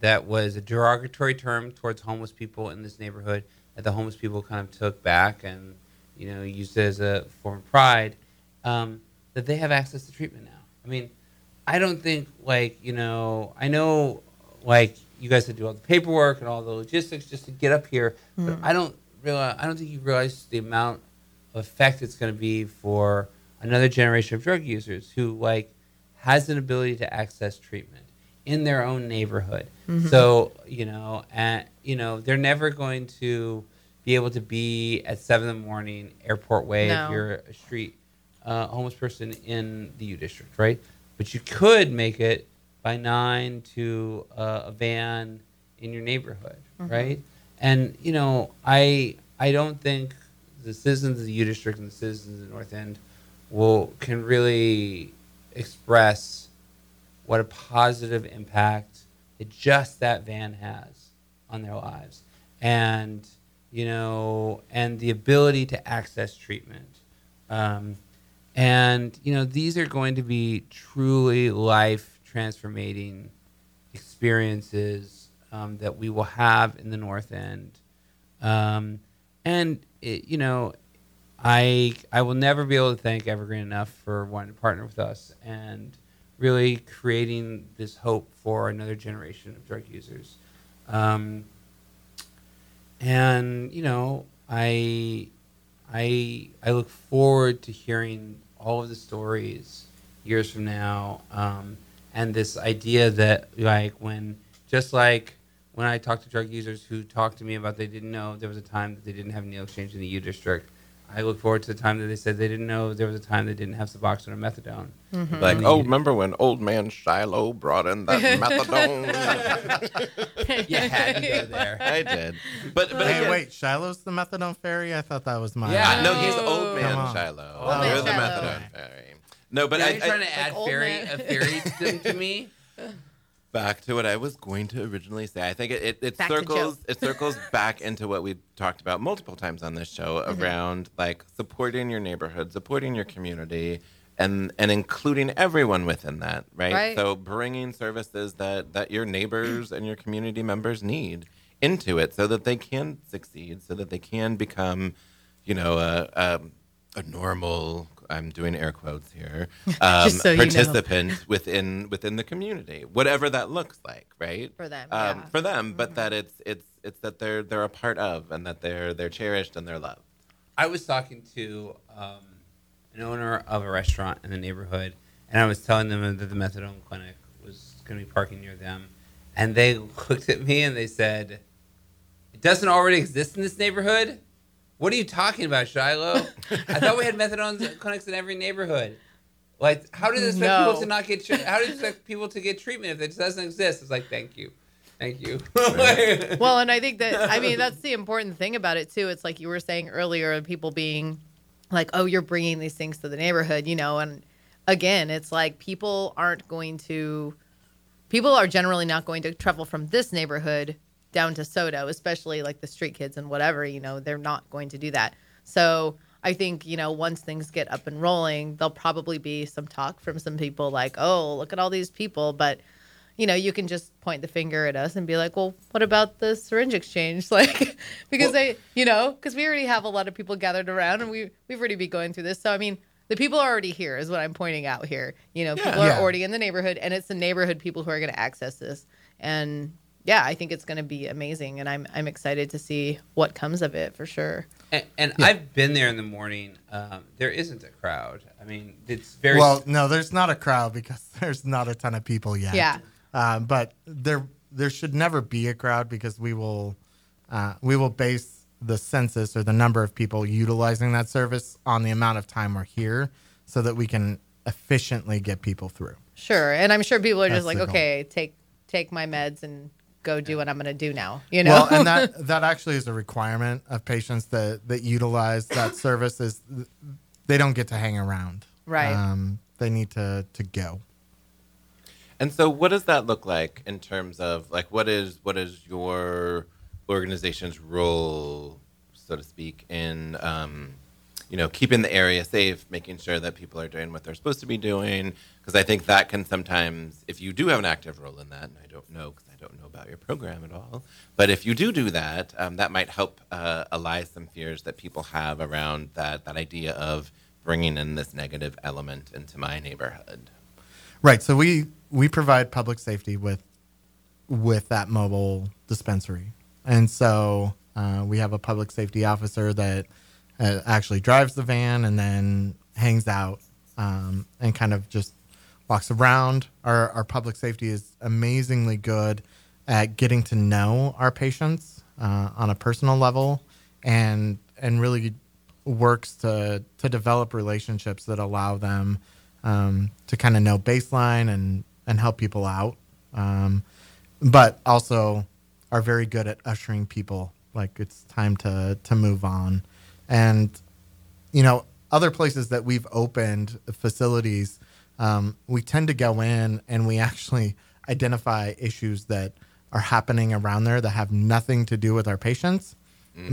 that was a derogatory term towards homeless people in this neighborhood that the homeless people kind of took back and you know used it as a form of pride. Um, that they have access to treatment now. I mean, I don't think like you know, I know like you guys had to do all the paperwork and all the logistics just to get up here, but I don't realize I don't think you realize the amount of effect it's going to be for another generation of drug users who like has an ability to access treatment in their own neighborhood. So you know, and you know, they're never going to be able to be at seven in the morning, airport way, No. if you're a street uh, homeless person in the U district, right? But you could make it by nine to uh, a van in your neighborhood, right? And you know, I I don't think the citizens of the U district and the citizens of the North End will can really express what a positive impact that just that van has on their lives, and you know, and the ability to access treatment. Um, and, you know, these are going to be truly life transformating experiences um, that we will have in the North End. Um, and, it, you know, I, I will never be able to thank Evergreen enough for wanting to partner with us and really creating this hope for another generation of drug users. Um, and, you know, I, I I look forward to hearing all of the stories years from now, um, and this idea that like when just like when I talk to drug users who talk to me about they didn't know there was a time that they didn't have needle exchange in the U district. I look forward to the time that they said they didn't know there was a time they didn't have Suboxone or methadone. like, Mhm. oh, remember when old man Shiloh brought in that <laughs> methadone? You had to go there. <laughs> I did, but but Hey, again- wait, Shiloh's the methadone fairy? I thought that was mine. Yeah. No, he's old Oh. man Shiloh. Old man You're the Shiloh. methadone fairy. No, but But I, are you trying I, to add fairy man. a fairy thing to <laughs> me? Back to what I was going to originally say. I think it it, it circles it <laughs> circles back into what we've talked about multiple times on this show Mm-hmm. around like supporting your neighborhood, supporting your community. And, and including everyone within that, right? Right. So bringing services that, that your neighbors and your community members need into it, so that they can succeed, so that they can become, you know, a, a, a normal. I'm doing air quotes here. <laughs> Um, so you know. participant within within the community, whatever that looks like, right? For them, um, yeah. Mm-hmm. for them, but that it's it's it's that they're they're a part of, and that they're they're cherished and they're loved. I was talking to um, an owner of a restaurant in the neighborhood, and I was telling them that the methadone clinic was going to be parking near them, and they <laughs> looked at me and they said, "It doesn't already exist in this neighborhood. What are you talking about, Shiloh? I thought we had <laughs> methadone clinics in every neighborhood. Like, how do you expect No. people to not get? Tre- how do you expect people to get treatment if it doesn't exist?" It's like, thank you, thank you. <laughs> <laughs> well, and I think that I mean that's the important thing about it too. It's like you were saying earlier, of people being like, "Oh, you're bringing these things to the neighborhood," you know. And again, it's like people aren't going to. People are generally not going to travel from this neighborhood down to SoDo, especially like the street kids and whatever. You know, they're not going to do that. So I think you know once things get up and rolling, there'll probably be some talk from some people like, "Oh, look at all these people," but you know, you can just point the finger at us and be like, well, what about the syringe exchange? <laughs> Like, because they, you know, because we already have a lot of people gathered around and we, we've already been going through this. So, I mean, the people are already here is what I'm pointing out here. You know, people Yeah. are already in the neighborhood and it's the neighborhood people who are going to access this. And yeah, I think it's going to be amazing. And I'm, I'm excited to see what comes of it for sure. And, and I've been there in the morning. Um, there isn't a crowd. I mean, it's very Well, no, there's not a crowd because <laughs> there's not a ton of people yet. Yeah. Um, but there there should never be a crowd because we will uh, we will base the census or the number of people utilizing that service on the amount of time we're here, so that we can efficiently get people through. Sure, and I'm sure people are That's just like, the goal. okay, take take my meds and go do what I'm going to do now. You know, Well, and that <laughs> that actually is a requirement of patients that that utilize that service is they don't get to hang around. Right. Um, they need to to go. And so, what does that look like in terms of like what is what is your organization's role, so to speak, in um, you know keeping the area safe, making sure that people are doing what they're supposed to be doing? Because I think that can sometimes, if you do have an active role in that, and I don't know because I don't know about your program at all, but if you do do that, um, that might help uh, allay some fears that people have around that that idea of bringing in this negative element into my neighborhood. Right. So we we provide public safety with with that mobile dispensary, and so uh, we have a public safety officer that uh, actually drives the van and then hangs out um, and kind of just walks around. Our our public safety is amazingly good at getting to know our patients uh, on a personal level, and and really works to to develop relationships that allow them um, to kind of know baseline and and help people out, um, but also are very good at ushering people like it's time to to move on, and you know other places that we've opened facilities, um, we tend to go in and we actually identify issues that are happening around there that have nothing to do with our patients.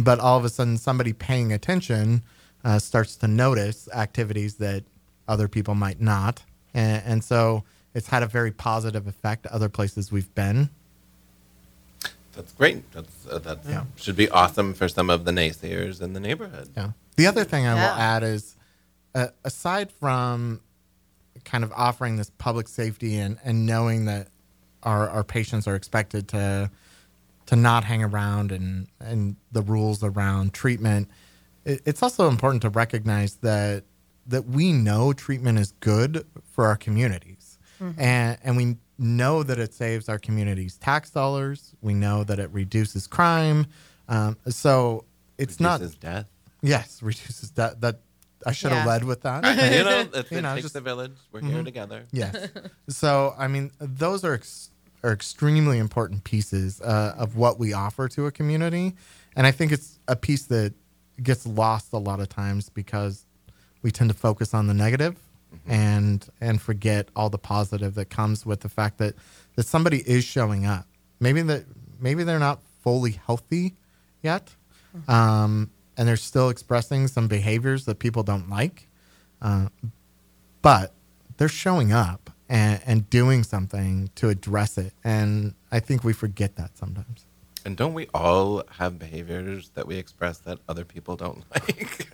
But all of a sudden somebody paying attention uh, starts to notice activities that other people might not. And, and so it's had a very positive effect other places we've been That's great. That's uh, that Yeah. should be awesome for some of the naysayers in the neighborhood. yeah the other thing i Yeah. will add is uh, aside from kind of offering this public safety and, and knowing that our, our patients are expected to to not hang around and and the rules around treatment it, it's also important to recognize that that we know treatment is good for our communities and and we know that it saves our community's tax dollars we know that it reduces crime um, so it's not <laughs> Reduces death. yes reduces that that i should have Yeah. led with that <laughs> you know, it, <laughs> You it know, takes just- a village. We're here together. Yes. so, I mean, those are ex- are extremely important pieces uh, of what we offer to a community, and I think it's a piece that gets lost a lot of times because we tend to focus on the negative and and forget all the positive that comes with the fact that that somebody is showing up. Maybe that maybe they're not fully healthy yet, um, and they're still expressing some behaviors that people don't like. Uh, but they're showing up and, and doing something to address it. And I think we forget that sometimes. And don't we all have behaviors that we express that other people don't <laughs> like?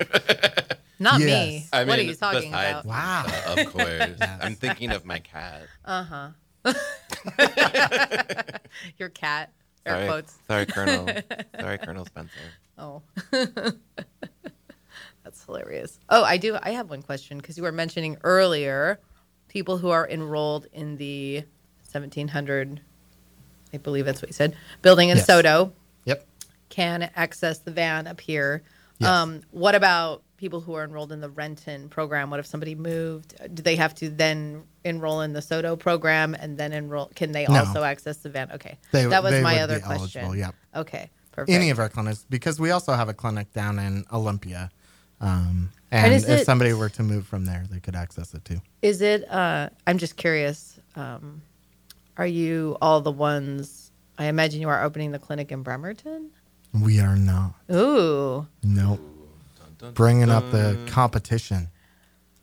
Not me. Yes. I what are mean, you talking besides- about? Wow. Uh, of <laughs> course. I'm thinking of my cat. Uh huh. <laughs> Your cat. Air Sorry, quotes. sorry, Colonel. <laughs> sorry, Colonel Spencer. Oh. That's hilarious. Oh, I do. I have one question because you were mentioning earlier people who are enrolled in the 1700, I believe that's what you said, building in Yes. SoDo Yep. can access the van up here. Yes. Um, what about people who are enrolled in the Renton program? What if somebody moved? Do they have to then enroll in the SoDo program and then enroll? Can they No. also access the van? Okay, They- that was they my would other be question. eligible, yep. Okay, perfect. Any of our clinics, because we also have a clinic down in Olympia. Um, and, is if it- somebody were to move from there, they could access it too. Is it? Uh, I'm just curious. Um, are you all the ones? I imagine you are opening the clinic in Bremerton. We are not. Ooh. Nope. Dun, dun, Bringing up the competition.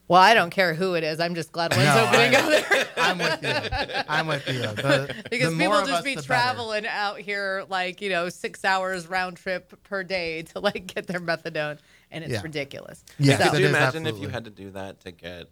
Well, I don't care who it is. I'm just glad one's No, opening I- up there. I'm with you. I'm with you. The, <laughs> because the people just us, be the better. traveling out here like you know six hours round trip per day <laughs> to like get their methadone, and it's Yeah. ridiculous. Yeah. So- Could you is imagine if you had to do that to get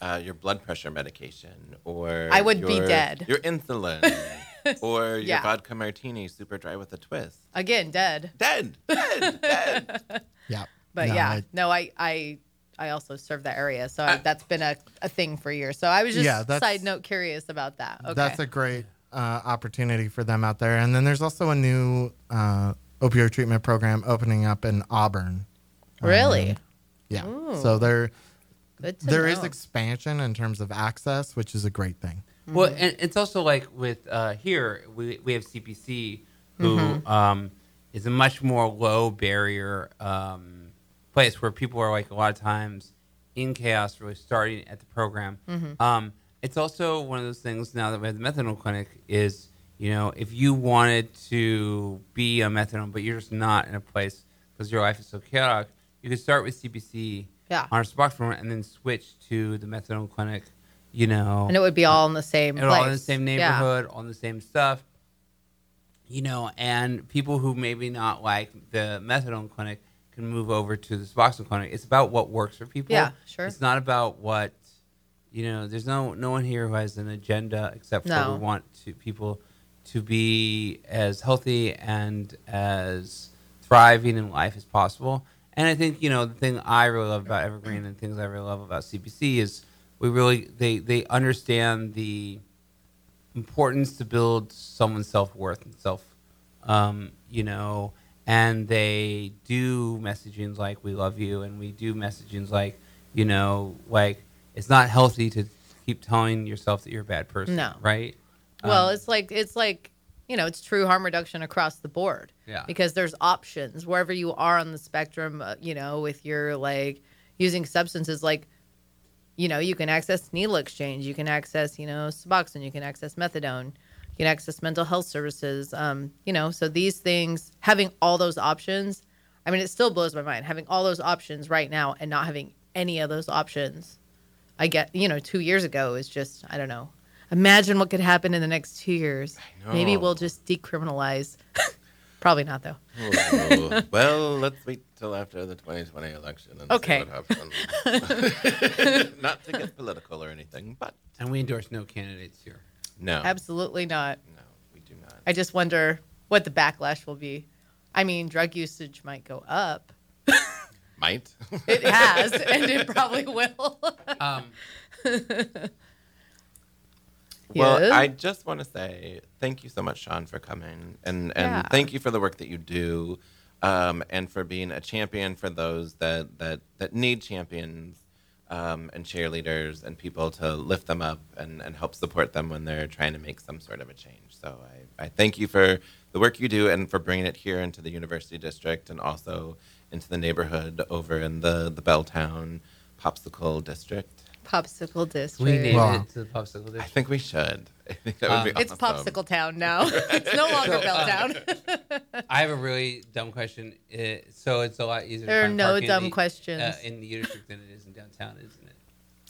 uh, your blood pressure medication or I would be your- dead. Your insulin <laughs> or your Yeah. vodka martini super dry with a twist. again, dead. Dead. Dead. dead. Yeah. But No, yeah, I- no, I I I also serve that area, so I, that's been a, a thing for years. So I was just Yeah, that's- side note curious about that. Okay. That's a great uh, opportunity for them out there. And then there's also a new uh, opioid treatment program opening up in Auburn. Really? Um, yeah. Ooh. So there Good to there is expansion in terms of access, which is a great thing. Well, and it's also like with uh, here we we have CPC, who Mm-hmm. um, is a much more low barrier um, place where people are like a lot of times in chaos, really starting at the program. Mm-hmm. Um, it's also one of those things now that we have the methadone clinic is you know if you wanted to be a methadone but you're just not in a place because your life is so chaotic, you could start with CPC Yeah. on our Suboxone and then switch to the methadone clinic. You know, and it would be all in the same place. all in the same Yeah. neighborhood, all in the same stuff. You know, and people who maybe not like the methadone clinic can move over to the Suboxone clinic. It's about what works for people. Yeah, sure. It's not about what you know. There's no no one here who has an agenda except for No. we want to people to be as healthy and as thriving in life as possible. And I think you know the thing I really love about Evergreen and things I really love about CPC is we really they they understand the importance to build someone's self worth and self, um, you know, and they do messagings like "we love you" and we do messagings like, you know, like it's not healthy to keep telling yourself that you're a bad person, No. right? Well, Um, it's like it's like you know, it's true harm reduction across the board. Yeah. Because there's options wherever you are on the spectrum. Uh, you know, with your like using substances, like you know, you can access needle exchange, you can access you know Suboxone, you can access methadone, you can access mental health services. Um, you know, so these things having all those options. I mean, it still blows my mind having all those options right now and not having any of those options. I get, you know, two years ago is just, I don't know. Imagine what could happen in the next two years. Maybe we'll just decriminalize. <laughs> Probably not, though. Oh, well, let's wait till after the 2020 election and Okay. see what happens. <laughs> <laughs> Not to get political or anything, but and we endorse no candidates here. No, Absolutely not. no, we do not. I just wonder what the backlash will be. I mean, drug usage might go up. <laughs> Might. <laughs> It has, and it probably will. <laughs> Um, Well, Yes. I just want to say thank you so much, Sean, for coming, and and Yeah. thank you for the work that you do, um, and for being a champion for those that that that need champions, um, and cheerleaders and people to lift them up and and help support them when they're trying to make some sort of a change. So I I thank you for the work you do and for bringing it here into the University District and also into the neighborhood over in the the Belltown Popsicle District. Popsicle district. we named Wow. it to the popsicle I district. think we should. <laughs> I think that would be Um, It's awesome. Popsicle Town now. <laughs> it's no longer So, uh, Belltown. <laughs> I have a really dumb question. Uh, so it's a lot easier. There to are find no parking in dumb the- questions. uh, in the district than it is in downtown, isn't it?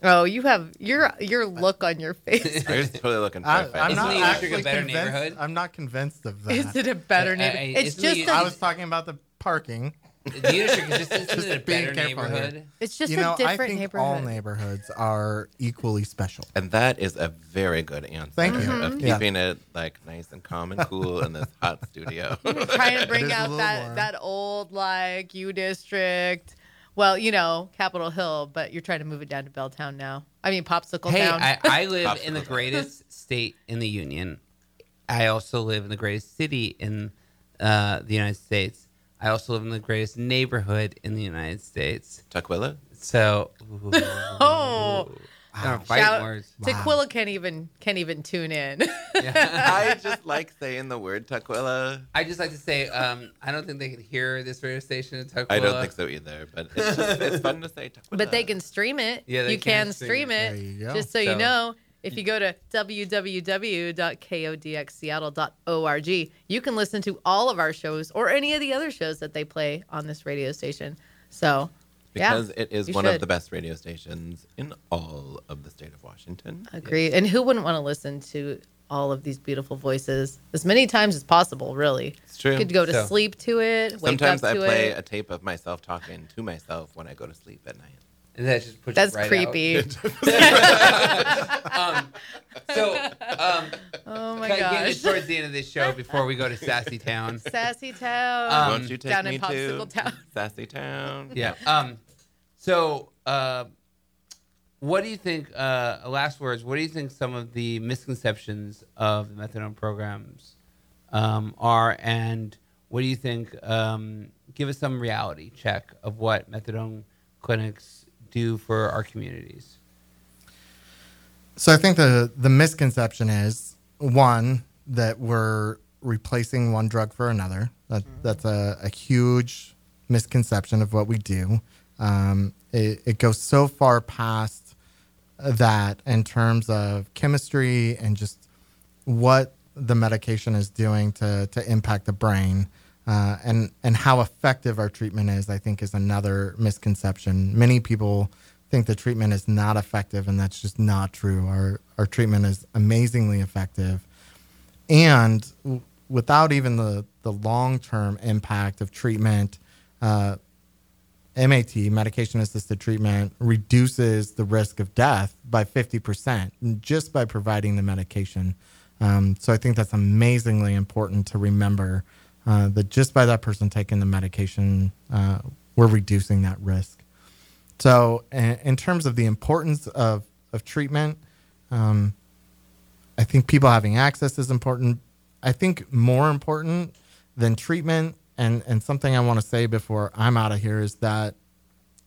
oh, you have your your look on your face. I was totally looking for I, a fight. I'm Isn't not the Electric actually a better convinced. neighborhood? I'm not convinced of that. Is it a better Uh, neighborhood? It's isn't just the- a, I was talking about the parking. The district is just, isn't a being better careful here. neighborhood? it's just you know, a different I think neighborhood. all neighborhoods are equally special. And that is a very good answer. Thank you. Of Mhm. Yeah. keeping it like nice and calm and cool in this hot <laughs> studio. trying to <laughs> bring is a out little that warm. that old like U district. Well, you know, Capitol Hill, but you're trying to move it down to Belltown now. I mean, Popsicle Hey, Town. I, I <laughs> live in the Popsicle. greatest state in the union. I also live in the greatest city in uh, the United States. I also live in the greatest neighborhood in the United States. Tukwila? So, <laughs> oh, Wow. Shout- words. Tukwila can't even can't even tune in. <laughs> I just like saying the word Tukwila. I just like to say, um, I don't think they can hear this radio station in Tukwila. I don't think so either, but <laughs> it's, just, it's fun to say Tukwila. but they can stream it. Yeah, they you can can, stream stream it. it. There you go. Just so, So- you know, if you go to www.kodxseattle.org, you can listen to all of our shows or any of the other shows that they play on this radio station. So, because yeah, it is one should. of the best radio stations in all of the state of Washington. Agreed. And who wouldn't want to listen to all of these beautiful voices as many times as possible, really? It's true. You could go to So- sleep to it, wake Sometimes up I play it. a tape of myself talking to myself when I go to sleep at night. And that just puts That's right creepy. Out. <laughs> Um, so, um, oh my kind of getting gosh. towards the end of this show before we go to Sassy Town. Sassy Town. Um, Won't you take down me in to Popsicle Town. <laughs> Sassy Town? Yeah. Um. So, uh, what do you think? Uh, last words. What do you think some of the misconceptions of the methadone programs um, are, and what do you think? Um, give us some reality check of what methadone clinics do for our communities. So I think the the misconception is one that we're replacing one drug for another. That that's a, a huge misconception of what we do. Um, it, it goes so far past that in terms of chemistry and just what the medication is doing to to impact the brain. Uh, and and how effective our treatment is, I think, is another misconception. Many people think the treatment is not effective, and that's just not true. Our our treatment is amazingly effective, and w- without even the the long term impact of treatment, uh, MAT medication assisted treatment reduces the risk of death by fifty percent just by providing the medication. Um, so I think that's amazingly important to remember uh, that just by that person taking the medication, uh, we're reducing that risk. So, in, terms of the importance of, of treatment, um, I think people having access is important. I think more important than treatment, and, and something I want to say before I'm out of here is that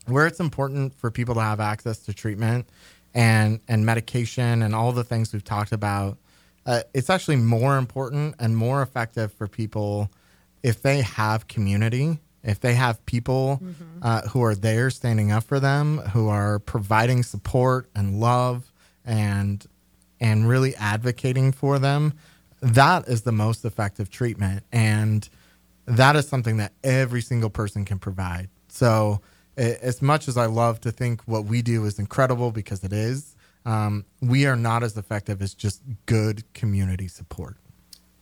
where it's important for people to have access to treatment and, and medication and all the things we've talked about, uh, it's actually more important and more effective for people if they have community, if they have people uh, who are there standing up for them, who are providing support and love and and really advocating for them, that is the most effective treatment. And that is something that every single person can provide. So, as much as I love to think what we do is incredible because it is, um, we are not as effective as just good community support.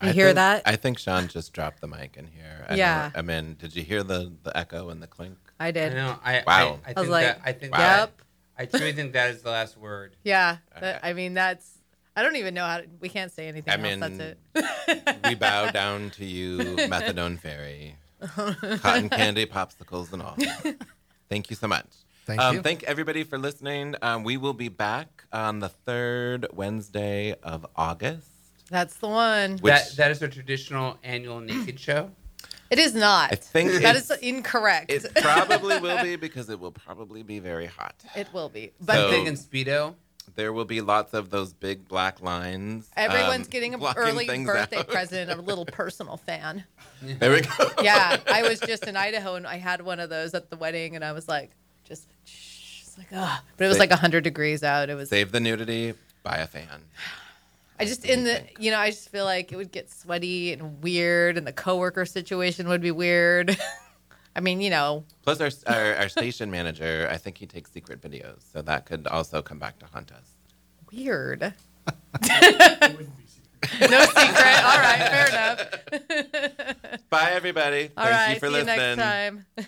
You I hear think- that? I think Sean just dropped the mic in here. I Yeah. know- I mean, did you hear the, the echo and the clink? I did. I did. know. I, Wow. I, I, I was think like, that, I think Wow. that, Yep. I truly think that is the last word. <laughs> Yeah. that- I mean, that's. I don't even know how. To, we can't say anything I else. mean, that's it. we bow <laughs> down to you, <laughs> methadone fairy, cotton candy, popsicles, and all. Thank you so much. Thank um, you. Thank everybody for listening. Um, we will be back on the third Wednesday of August. That's the one. Which that that is a traditional annual naked show. <clears throat> It is not. I think that is incorrect. it probably will be because it will probably be very hot. <laughs> It will be. But So- Big and speedo. There will be lots of those big black lines. everyone's um, getting an blocking early things birthday out. present, a <laughs> little personal fan. <laughs> There we go. Yeah, I was just in Idaho and I had one of those at the wedding, and I was like, just, shh, it's like, ah. But it was Say- like hundred degrees out. It was. Save the nudity. Buy a fan. <sighs> <sighs> <sighs> I just in the, you know, I just feel like it would get sweaty and weird, and the coworker situation would be weird. <laughs> I mean, you know, Plus, our, our our station manager, I think he takes secret videos, so that could also come back to haunt us. weird. <laughs> no secret. All right, fair enough. Bye, everybody. All Thank right, you for see listening. you next time.